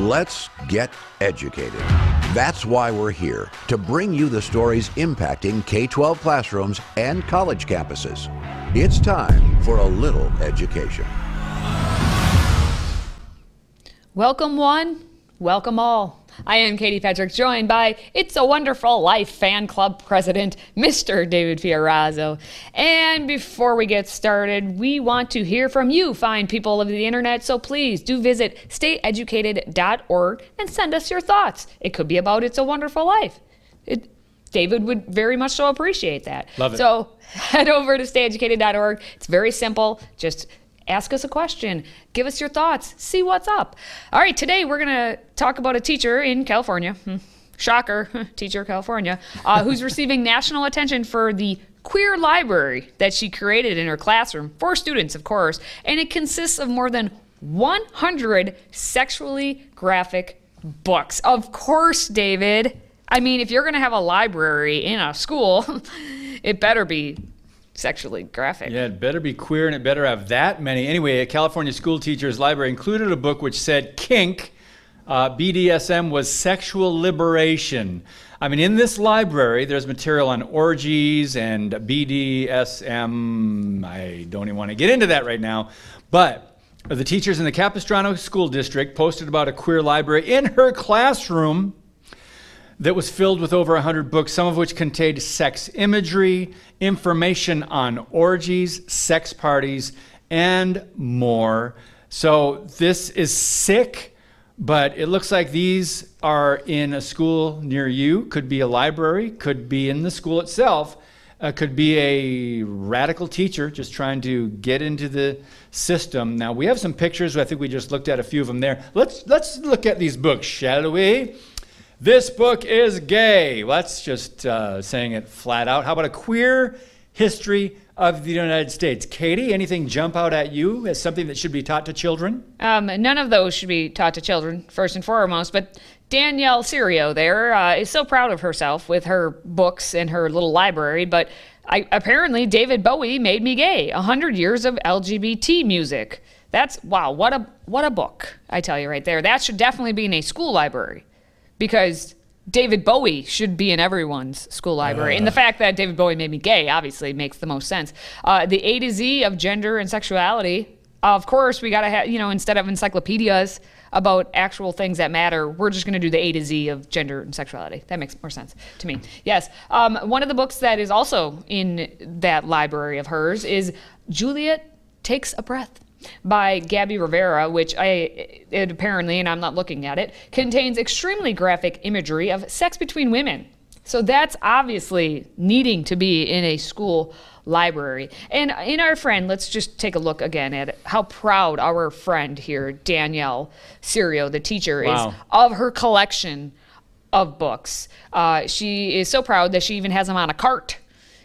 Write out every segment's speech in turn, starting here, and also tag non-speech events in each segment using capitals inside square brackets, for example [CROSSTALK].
Let's get educated. That's why we're here to bring you the stories impacting K 12 classrooms and college campuses. It's time for a little education. Welcome, one. Welcome all. I am Katie Petrick, joined by It's a Wonderful Life fan club president, Mr. David Fiorazzo. And before we get started, we want to hear from you, fine people of the internet. So please do visit stayeducated.org and send us your thoughts. It could be about It's a Wonderful Life. It, David would very much so appreciate that. Love it. So [LAUGHS] head over to stayeducated.org. It's very simple. Just ask us a question, give us your thoughts, see what's up. All right, today we're going to talk about a teacher in California. Hmm, Shocker, [LAUGHS] teacher California, uh, who's receiving national attention for the queer library that she created in her classroom for students, of course. And it consists of more than 100 sexually graphic books. Of course, David. I mean, if you're going to have a library in a school, [LAUGHS] it better be sexually graphic. Yeah, it better be queer and it better have that many. Anyway, a California school teacher's library included a book which said kink, uh, BDSM was sexual liberation. I mean, in this library, there's material on orgies and BDSM. I don't even want to get into that right now. But the teachers in the Capistrano School District posted about a queer library in her classroom that was filled with over 100 books, some of which contained sex imagery, information on orgies, sex parties, and more. So this is sick, but it looks like these are in a school near you. Could be a library, could be in the school itself. Uh, could be a radical teacher just trying to get into the system. Now we have some pictures. I think we just looked at a few of them there. Let's let's look at these books, shall we? This book is gay. That's just uh, saying it flat out. How about a queer history of the United States? Katie, anything jump out at you as something that should be taught to children? Um, none of those should be taught to children, first and foremost. But Danielle Serio there uh, is so proud of herself with her books and her little library. But I, apparently, David Bowie made me gay. Hundred years of LGBT music. That's wow. What a what a book! I tell you right there. That should definitely be in a school library because David Bowie should be in everyone's school library. Uh. And the fact that David Bowie made me gay obviously makes the most sense. Uh, the A to Z of gender and sexuality. Of course, we got to have, you know, instead of encyclopedias about actual things that matter, we're just going to do the A to Z of gender and sexuality. That makes more sense to me. Yes. Um, one of the books that is also in that library of hers is Juliet Takes a Breath by Gabby Rivera, which I it apparently, and I'm not looking at it, contains extremely graphic imagery of sex between women. So that's obviously needing to be in a school library. And in our friend, let's just take a look again at how proud our friend here, Danielle Serio, the teacher, wow. is of her collection of books. Uh, she is so proud that she even has them on a cart.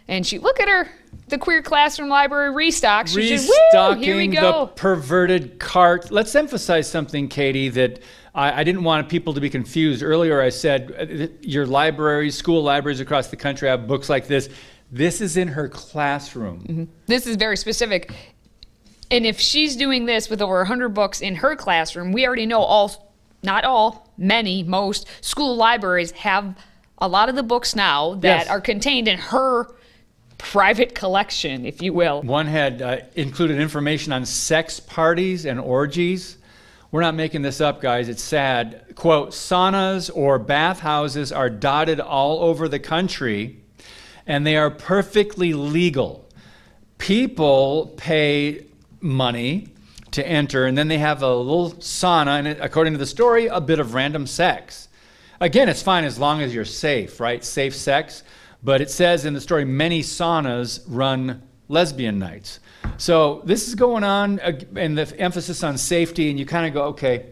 And she, look at her, the queer classroom library restock. She Restocking here we go. the perverted cart. Let's emphasize something, Katie, that I, I, didn't want people to be confused. Earlier, I said uh, your libraries, school libraries across the country have books like this. This is in her classroom. Mm-hmm. This is very specific. And if she's doing this with over 100 books in her classroom, we already know all, not all, many, most school libraries have a lot of the books now that yes. are contained in her private collection, if you will. One had uh, included information on sex parties and orgies. We're not making this up, guys. It's sad. Quote Saunas or bathhouses are dotted all over the country, and they are perfectly legal. People pay money to enter, and then they have a little sauna, and according to the story, a bit of random sex. Again, it's fine as long as you're safe, right? Safe sex. But it says in the story many saunas run lesbian nights. So this is going on, uh, and the emphasis on safety, and you kind of go, okay,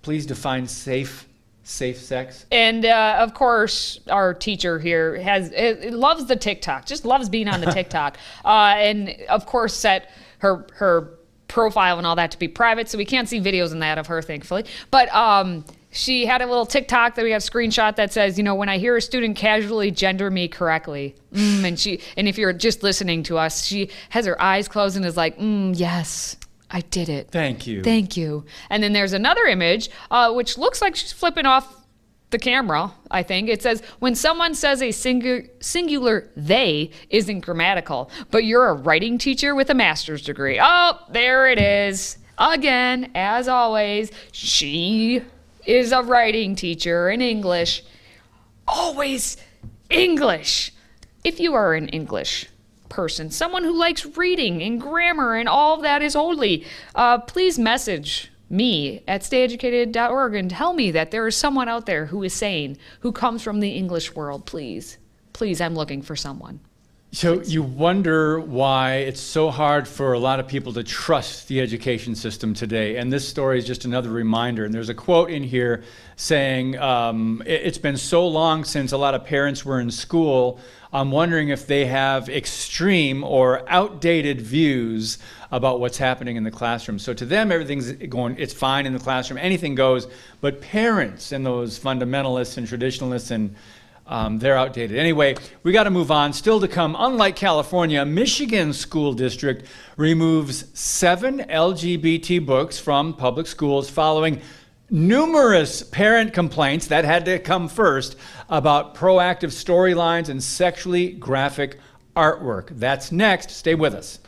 please define safe safe sex. And uh, of course, our teacher here has loves the TikTok, just loves being on the [LAUGHS] TikTok, uh, and of course set her her profile and all that to be private, so we can't see videos in that of her, thankfully. But um, she had a little TikTok that we have screenshot that says, you know, when I hear a student casually gender me correctly, mm, and she, and if you're just listening to us, she has her eyes closed and is like, mm, yes, I did it. Thank you. Thank you. And then there's another image, uh, which looks like she's flipping off the camera, I think. It says, when someone says a singular, singular they isn't grammatical, but you're a writing teacher with a master's degree. Oh, there it is. Again, as always, she is a writing teacher in English. Always English. If you are an English person, someone who likes reading and grammar and all that is holy, uh, please message me at stayeducated.org and tell me that there is someone out there who is sane, who comes from the English world, please. Please, I'm looking for someone. So you wonder why it's so hard for a lot of people to trust the education system today. And this story is just another reminder. And there's a quote in here saying, um, "It- It's been so long since a lot of parents were in school. I'm wondering if they have extreme or outdated views about what's happening in the classroom. So to them, everything's going, it's fine in the classroom, anything goes. But parents and those fundamentalists and traditionalists and um, they're outdated. Anyway, we got to move on. Still to come, unlike California, Michigan School District removes seven LGBT books from public schools following numerous parent complaints that had to come first about proactive storylines and sexually graphic artwork. That's next. Stay with us.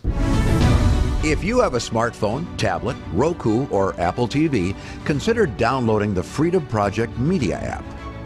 If you have a smartphone, tablet, Roku, or Apple TV, consider downloading the Freedom Project Media app.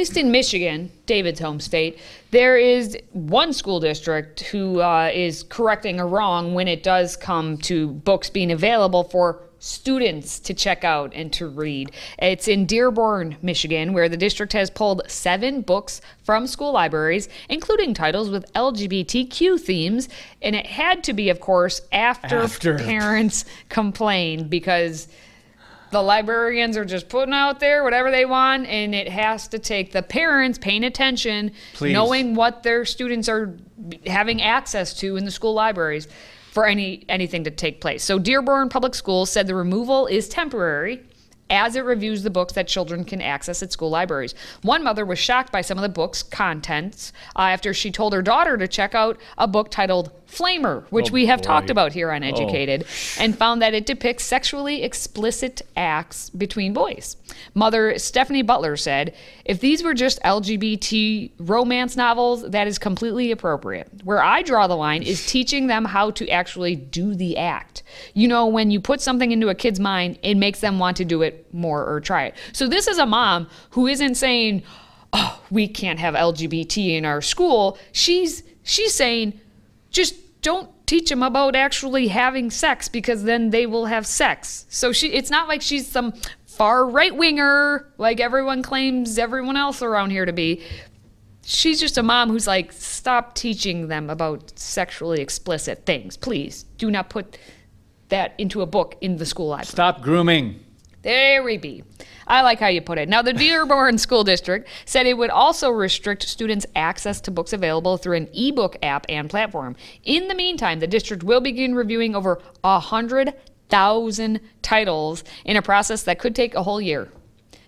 Least in Michigan, David's home state, there is one school district who uh, is correcting a wrong when it does come to books being available for students to check out and to read. It's in Dearborn, Michigan, where the district has pulled seven books from school libraries, including titles with LGBTQ themes. And it had to be, of course, after, After. parents complained because the librarians are just putting out there whatever they want and it has to take the parents paying attention Please. knowing what their students are having access to in the school libraries for any anything to take place so dearborn public schools said the removal is temporary as it reviews the books that children can access at school libraries. One mother was shocked by some of the book's contents uh, after she told her daughter to check out a book titled Flamer, which Oh, we have boy. talked about here on Educated, oh. and found that it depicts sexually explicit acts between boys. Mother Stephanie Butler said, If these were just LGBT romance novels, that is completely appropriate. Where I draw the line is teaching them how to actually do the act. You know, when you put something into a kid's mind, it makes them want to do it more or try it. So this is a mom who isn't saying, Oh, we can't have LGBT in our school. She's she's saying, just don't teach them about actually having sex because then they will have sex. So she it's not like she's some far right winger like everyone claims everyone else around here to be. She's just a mom who's like stop teaching them about sexually explicit things. Please do not put that into a book in the school library. Stop grooming. There we be. I like how you put it. Now, the Dearborn School District said it would also restrict students' access to books available through an ebook app and platform. In the meantime, the district will begin reviewing over 100,000 titles in a process that could take a whole year.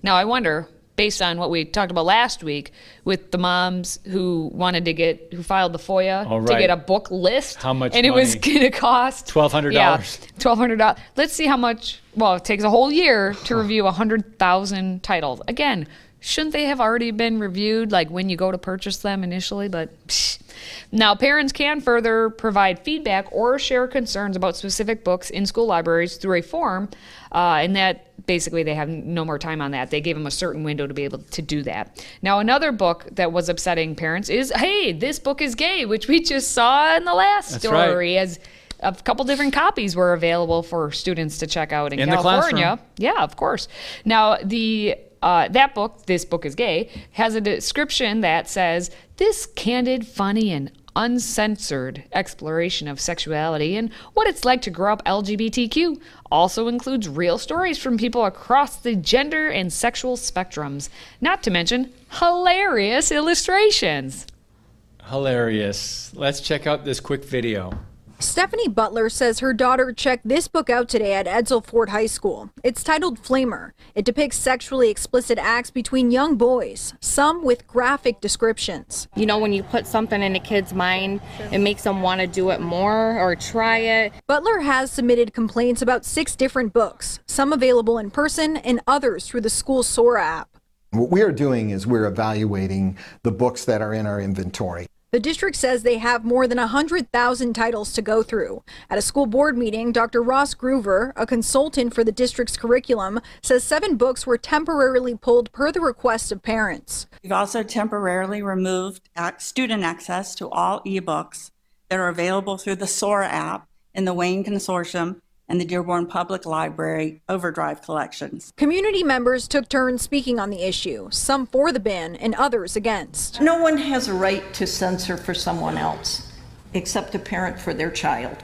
Now, I wonder, based on what we talked about last week with the moms who wanted to get, who filed the FOIA Oh, to get a book list. How much And it was going to cost $1,200. Yeah, twelve hundred dollars. Let's see how much. Well, it takes a whole year to [SIGHS] review hundred thousand titles. Again, shouldn't they have already been reviewed, like when you go to purchase them initially? But psh. Now, parents can further provide feedback or share concerns about specific books in school libraries through a form, uh, and that basically they have no more time on that. They gave them a certain window to be able to do that. Now, another book that was upsetting parents is, "Hey, this book is gay," which we just saw in the last That's right. story as a couple different copies were available for students to check out in, In California. yeah, of course. Now, the uh, that book, This Book is Gay, has a description that says this candid, funny, and uncensored exploration of sexuality and what it's like to grow up LGBTQ also includes real stories from people across the gender and sexual spectrums, not to mention hilarious illustrations. Hilarious. Let's check out this quick video. Stephanie Butler says her daughter checked this book out today at Edsel Ford High School. It's titled Flamer. It depicts sexually explicit acts between young boys, some with graphic descriptions. You know, when you put something in a kid's mind, it makes them want to do it more or try it. Butler has submitted complaints about six different books, some available in person and others through the school Sora app. What we are doing is we're evaluating the books that are in our inventory. The district says they have more than 100,000 titles to go through. At a school board meeting, Dr. Ross Groover, a consultant for the district's curriculum, says seven books were temporarily pulled per the request of parents. We've also temporarily removed student access to all ebooks that are available through the Sora app in the Wayne Consortium and the Dearborn Public Library Overdrive collections. Community members took turns speaking on the issue, some for the ban and others against. No one has a right to censor for someone else, except a parent for their child.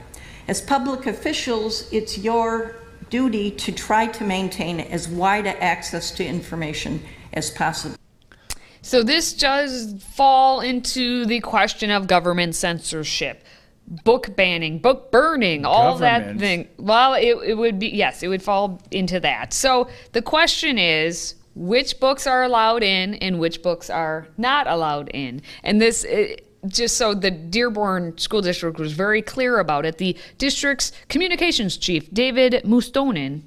As public officials, it's your duty to try to maintain as wide access to information as possible. So, this does fall into the question of government censorship book banning, book burning, all that thing. Well, it, it would be, yes, it would fall into that. So the question is which books are allowed in and which books are not allowed in. And this, it, just so the Dearborn School District was very clear about it, the district's communications chief, David Mustonen,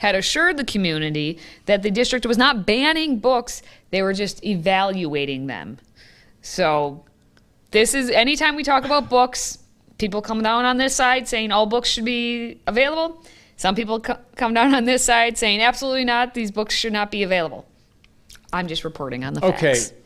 had assured the community that the district was not banning books, they were just evaluating them. So, this is anytime we talk about books, people come down on this side saying all books should be available. Some people co- come down on this side saying absolutely not. These books should not be available. I'm just reporting on the facts. Okay.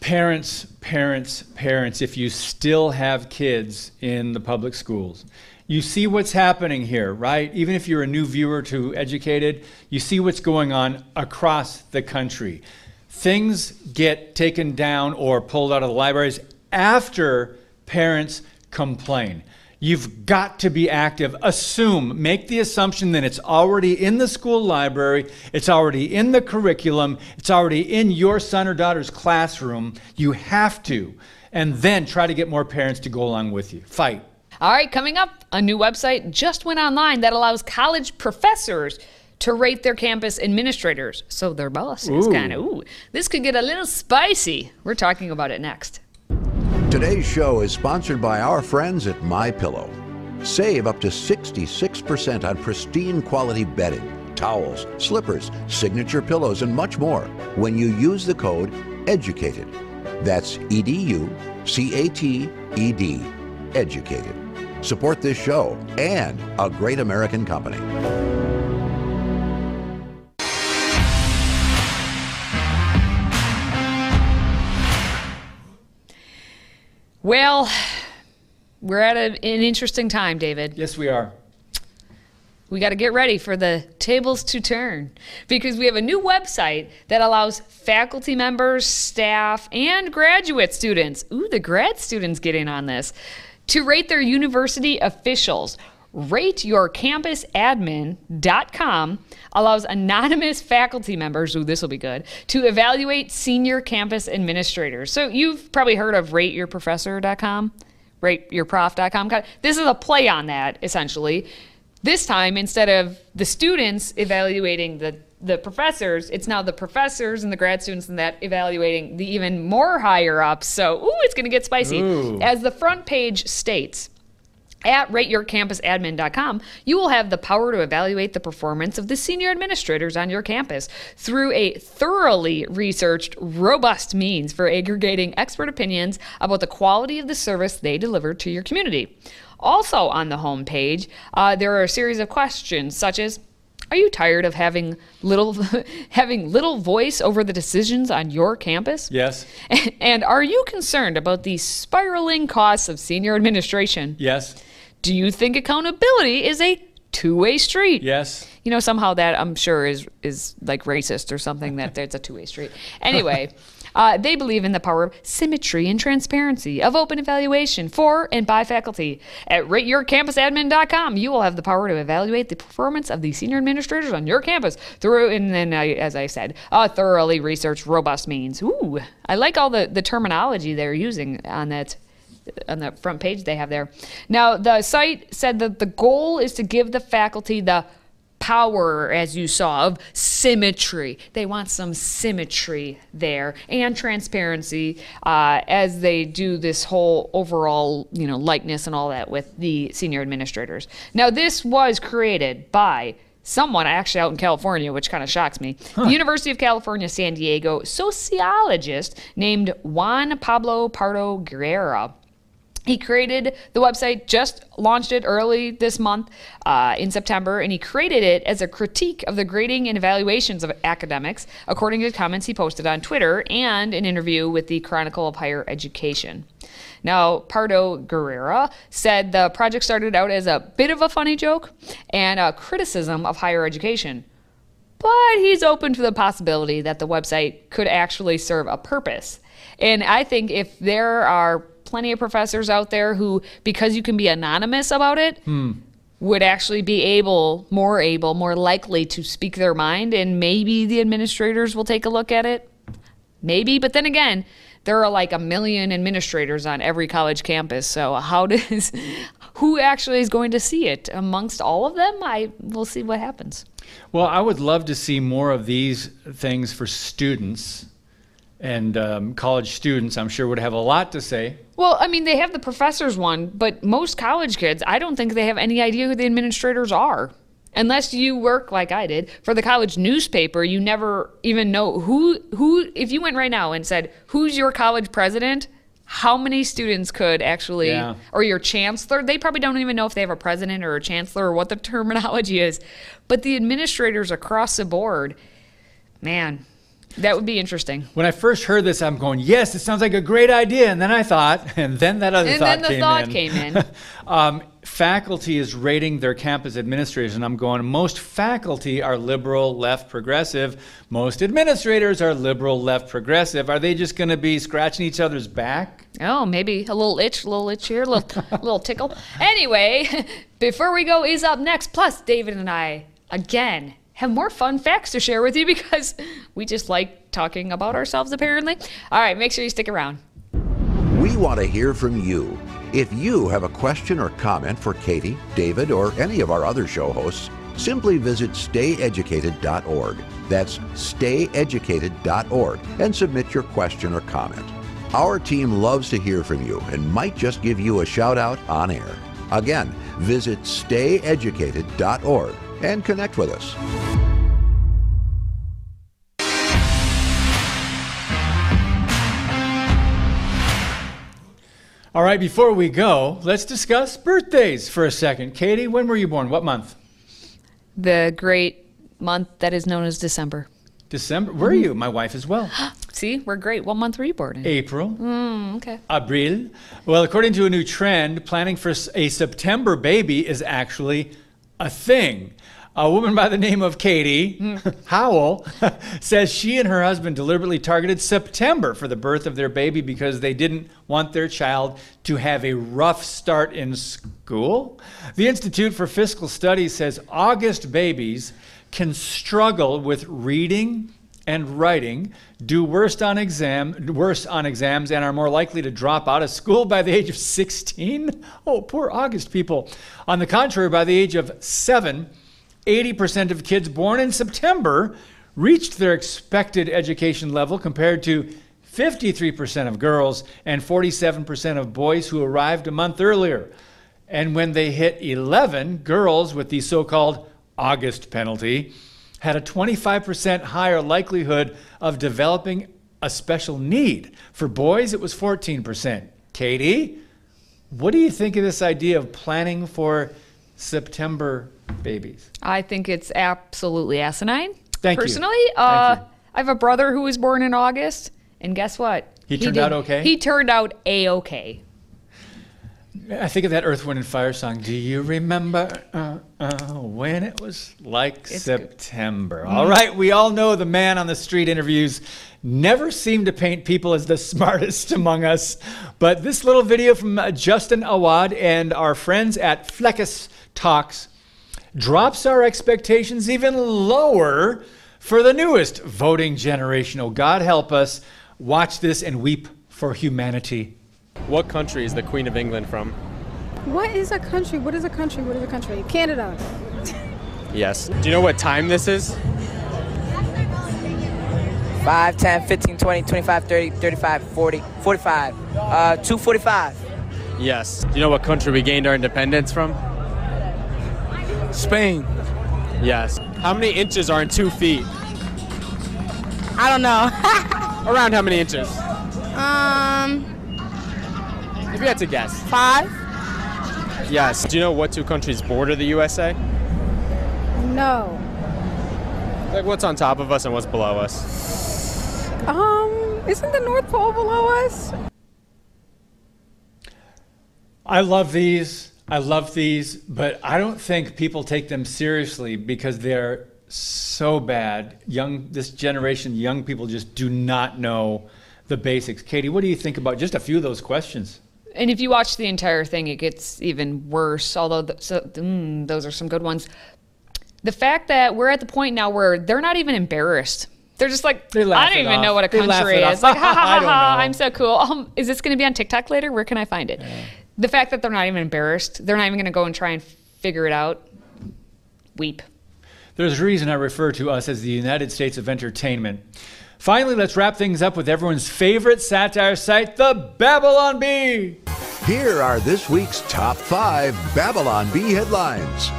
Parents, parents, parents, if you still have kids in the public schools, you see what's happening here, right? Even if you're a new viewer to Educated, you see what's going on across the country. Things get taken down or pulled out of the libraries after parents complain. You've got to be active. Assume, make the assumption that it's already in the school library, it's already in the curriculum, it's already in your son or daughter's classroom. You have to. And then try to get more parents to go along with you. Fight. All right, coming up, a new website just went online that allows college professors to rate their campus administrators. So their bosses kind of, ooh, this could get a little spicy. We're talking about it next. Today's show is sponsored by our friends at My Pillow. Save up to 66% on pristine quality bedding, towels, slippers, signature pillows, and much more when you use the code EDUCATED. That's E D U C A T E D, educated. Support this show and a great American company. Well, we're at a, an interesting time, David. Yes, we are. We got to get ready for the tables to turn because we have a new website that allows faculty members, staff, and graduate students. Ooh, the grad students get in on this to rate their university officials. RateYourCampusAdmin.com allows anonymous faculty members, ooh, this will be good, to evaluate senior campus administrators. So you've probably heard of RateYourProfessor.com, RateYourProf.com. This is a play on that, essentially. This time, instead of the students evaluating the the professors, it's now the professors and the grad students and that evaluating the even more higher ups. So, ooh, it's going to get spicy. Ooh. As the front page states, at rateyourcampusadmin.com, you will have the power to evaluate the performance of the senior administrators on your campus through a thoroughly researched, robust means for aggregating expert opinions about the quality of the service they deliver to your community. Also on the home page, uh, there are a series of questions such as are you tired of having little [LAUGHS] having little voice over the decisions on your campus? Yes. [LAUGHS] And are you concerned about the spiraling costs of senior administration? Yes. Do you think accountability is a two-way street. Yes. You know, somehow that I'm sure is is like racist or something that it's a two-way street. Anyway, [LAUGHS] uh, they believe in the power of symmetry and transparency of open evaluation for and by faculty. At rateyourcampusadmin.com, you will have the power to evaluate the performance of the senior administrators on your campus through, and then I, as I said, a thoroughly researched, robust means. Ooh, I like all the the terminology they're using on that on the front page they have there. Now, the site said that the goal is to give the faculty the power, as you saw, of symmetry. They want some symmetry there and transparency uh, as they do this whole overall, you know, likeness and all that with the senior administrators. Now, this was created by someone actually out in California, which kind of shocks me. The University of California, San Diego sociologist named Juan Pablo Pardo Guerrera. He created the website, just launched it early this month uh, in September, and he created it as a critique of the grading and evaluations of academics, according to comments he posted on Twitter and an interview with the Chronicle of Higher Education. Now, Pardo Guerrera said the project started out as a bit of a funny joke and a criticism of higher education. But he's open to the possibility that the website could actually serve a purpose. And I think if there are plenty of professors out there who, because you can be anonymous about it, hmm. would actually be able, more able, more likely to speak their mind, and maybe the administrators will take a look at it. Maybe, but then again, there are like a million administrators on every college campus. So how [LAUGHS] does who actually is going to see it amongst all of them? I will see what happens. Well, I would love to see more of these things for students and um, college students. I'm sure would have a lot to say. Well, I mean, they have the professors one, but most college kids, I don't think they have any idea who the administrators are. Unless you work like I did for the college newspaper, you never even know who who if you went right now and said, "Who's your college president?" How many students could actually Yeah. or your chancellor, they probably don't even know if they have a president or a chancellor or what the [LAUGHS] terminology is. But the administrators across the board, man, that would be interesting. When I first heard this, I'm going, yes, it sounds like a great idea. And then I thought, [LAUGHS] and then that other And thought then the came thought in. came in. [LAUGHS] um, faculty is rating their campus administrators, and I'm going, most faculty are liberal, left, progressive. Most administrators are liberal, left, progressive. Are they just going to be scratching each other's back? Oh, maybe a little itch, a little itch here, a little, a [LAUGHS] little tickle. Anyway, before we go, is up next. Plus, David and I, again, have more fun facts to share with you [LAUGHS] because we just like talking about ourselves, apparently. All right, make sure you stick around. We want to hear from you. If you have a question or comment for Katie, David, or any of our other show hosts, simply visit stayeducated.org. That's stayeducated.org and submit your question or comment. Our team loves to hear from you and might just give you a shout out on air. Again, visit stayeducated.org and connect with us. All right, before we go, let's discuss birthdays for a second. Katie, when were you born? What month? The great month that is known as December. December. Were you? My wife as well. [GASPS] See, we're great. What month were you born in? April. Mm, okay. April. Well, according to a new trend, planning for a September baby is actually a thing. A woman by the name of Katie hmm. Howell [LAUGHS] says she and her husband deliberately targeted September for the birth of their baby because they didn't want their child to have a rough start in school. The Institute for Fiscal Studies says August babies can struggle with reading and writing, do worse on exam, worse on exams, and are more likely to drop out of school by the age of 16. Oh, poor August people. On the contrary, by the age of seven, 80% of kids born in September reached their expected education level compared to 53% of girls and 47% of boys who arrived a month earlier. And when they hit 11, girls with the so called August penalty had a 25% higher likelihood of developing a special need. For boys, it was 14%. Katie, what do you think of this idea of planning for September babies? I think it's absolutely asinine. Thank you. Personally, uh, you. I have a brother who was born in August, and guess what? He turned out okay? He turned out a okay. I think of that Earth, Wind, and Fire song. Do you remember uh, uh, when it was like September? All right, we all know the man on the street interviews never seem to paint people as the [LAUGHS] smartest among us. But this little video from uh, Justin Awad and our friends at Fleccas Talks drops our expectations even lower for the newest voting generation. Oh, God help us. Watch this and weep for humanity. What country is the Queen of England from? What is a country? What is a country? What is a country? Canada. Yes. Do you know what time this is? 5, 10, 15, 20, 25, 30, 35, 40, 45. Uh, 245. Yes. Do you know what country we gained our independence from? Spain. Yes. How many inches are in two feet? I don't know. [LAUGHS] Around how many inches? um, If you had to guess. five? Yes. Do you know what two countries border the USA? No. Like what's on top of us and what's below us? Um, isn't the North Pole below us? I love these. I love these, but I don't think people take them seriously because they're so bad. Young, this generation, young people just do not know the basics. Katie, what do you think about just a few of those questions? And if you watch the entire thing, it gets even worse. Although th- so, mm, those are some good ones. The fact that we're at the point now where they're not even embarrassed. They're just like, They I don't even off. know what a country is. Like, ha ha [LAUGHS] ha, ha I'm so cool. Um, is this going to be on TikTok later? Where can I find it? The fact that they're not even embarrassed. They're not even going to go and try and figure it out. Weep. There's a reason I refer to us as the United States of Entertainment. Finally, let's wrap things up with everyone's favorite satire site, the Babylon Bee. Here are this week's top five Babylon Bee headlines.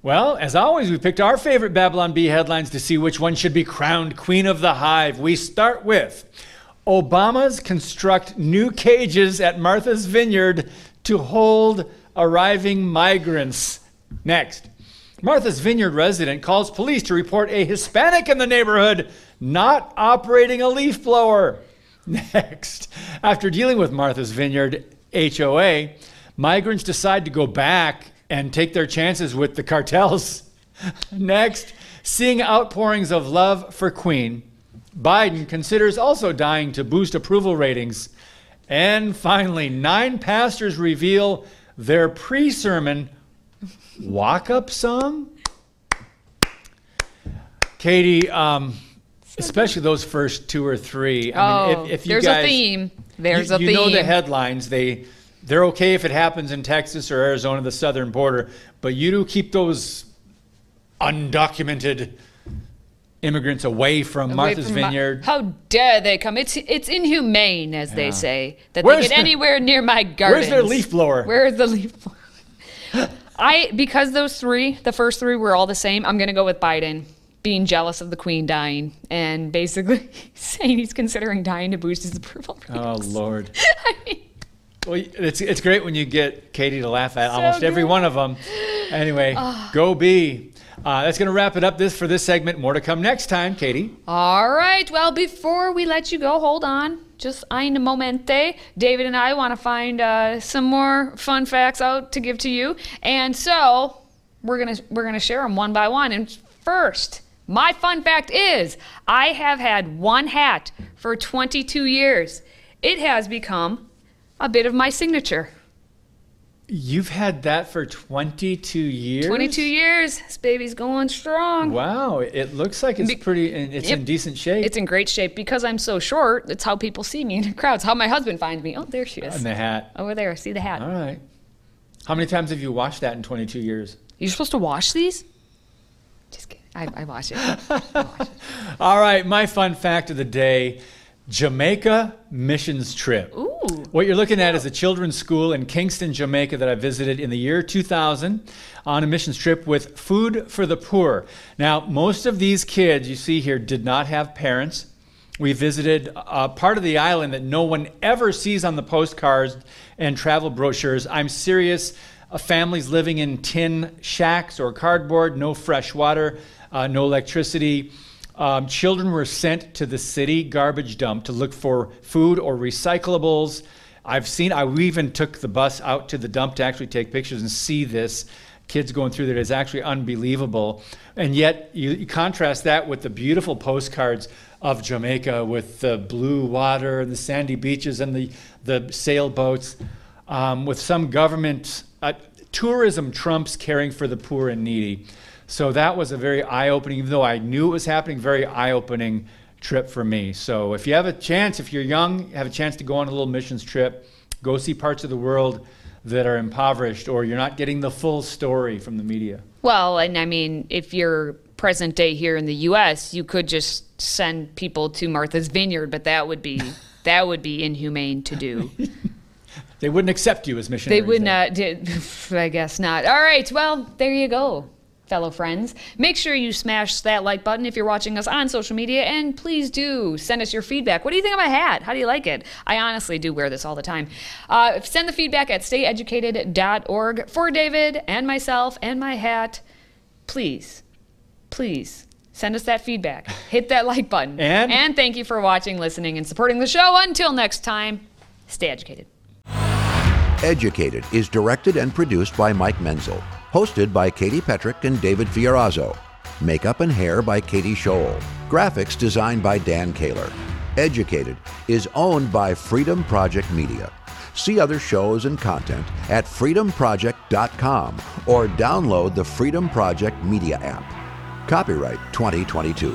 Well, as always, we picked our favorite Babylon Bee headlines to see which one should be crowned Queen of the Hive. We start with Obama's construct new cages at Martha's Vineyard to hold arriving migrants. Next, Martha's Vineyard resident calls police to report a Hispanic in the neighborhood not operating a leaf blower. [LAUGHS] Next, after dealing with Martha's Vineyard HOA, migrants decide to go back and take their chances with the cartels. [LAUGHS] Next, seeing outpourings of love for Queen, Biden considers also dying to boost approval ratings. And finally, nine pastors reveal their pre sermon walk up song. Katie, um, especially those first two or three. I mean, Oh, if, if you there's guys, a theme. There's you, a you theme. know the headlines. They they're okay if it happens in Texas or Arizona, the southern border, but you do keep those undocumented immigrants away from Away Martha's from Ma- Vineyard. How dare they come? It's it's inhumane, as they say, that Where's they get the- anywhere near my garden. Where's their leaf blower? Where's the leaf blower? I because those three, the first three were all the same. I'm gonna go with Biden being jealous of the Queen dying and basically [LAUGHS] saying he's considering dying to boost his approval. Oh. Lord. [LAUGHS] I mean, Well, it's it's great when you get Katie to laugh at almost every one of them. Anyway, [SIGHS] ah. go B. Uh, that's going to wrap it up this for this segment. More to come next time, Katie. All right. Well, before we let you go, hold on. Just ein momente. David and I want to find uh, some more fun facts out to give to you, and so we're gonna we're gonna share them one by one. And first, my fun fact is I have had one hat for 22 years. It has become a bit of my signature. You've had that for 22 years. 22 years. This baby's going strong. Wow, it looks like it's Be- pretty. and It's in decent shape. It's in great shape because I'm so short. That's how people see me in crowds. How my husband finds me. Oh, there she is. in the hat. Over there. See the hat. All right. How many times have you washed that in 22 years? You're supposed to wash these? Just kidding. I, I wash it. [LAUGHS] I wash it. All right, my fun fact of the day Jamaica missions trip. Ooh. What you're looking at is a children's school in Kingston, Jamaica, that I visited in the year 2000 on a missions trip with Food for the Poor. Now, most of these kids you see here did not have parents. We visited a part of the island that no one ever sees on the postcards and travel brochures. I'm serious. Families living in tin shacks or cardboard, no fresh water, uh, no electricity. Um, children were sent to the city garbage dump to look for food or recyclables. I've seen. I even took the bus out to the dump to actually take pictures and see this. Kids going through there is actually unbelievable, and yet you, you contrast that with the beautiful postcards of Jamaica with the blue water and the sandy beaches and the the sailboats, um, with some government. Uh, tourism trumps caring for the poor and needy. So that was a very eye opening, even though I knew it was happening, very eye opening trip for me. So if you have a chance, if you're young, have a chance to go on a little missions trip, go see parts of the world that are impoverished or you're not getting the full story from the media. Well, and I mean, if you're present day here in the U.S., you could just send people to Martha's Vineyard, but that would be [LAUGHS] that would be inhumane to do. They wouldn't accept you as missionaries. They would there. not. [LAUGHS] I guess not. All right. Well, there you go, fellow friends. Make sure you smash that like button if you're watching us on social media, and please do send us your feedback. What do you think of my hat? How do you like it? I honestly do wear this all the time. Uh, send the feedback at stayeducated.org for David and myself and my hat. Please, please. Send us that feedback. Hit that like button. [LAUGHS] And? and thank you for watching, listening, and supporting the show. Until next time, stay educated. Educated is directed and produced by Mike Menzel. Hosted by Katie Petrick and David Fiorazzo. Makeup and hair by Katie Scholl. Graphics designed by Dan Kaler. Educated is owned by Freedom Project Media. See other shows and content at freedomproject.com or download the Freedom Project Media app. Copyright 2022.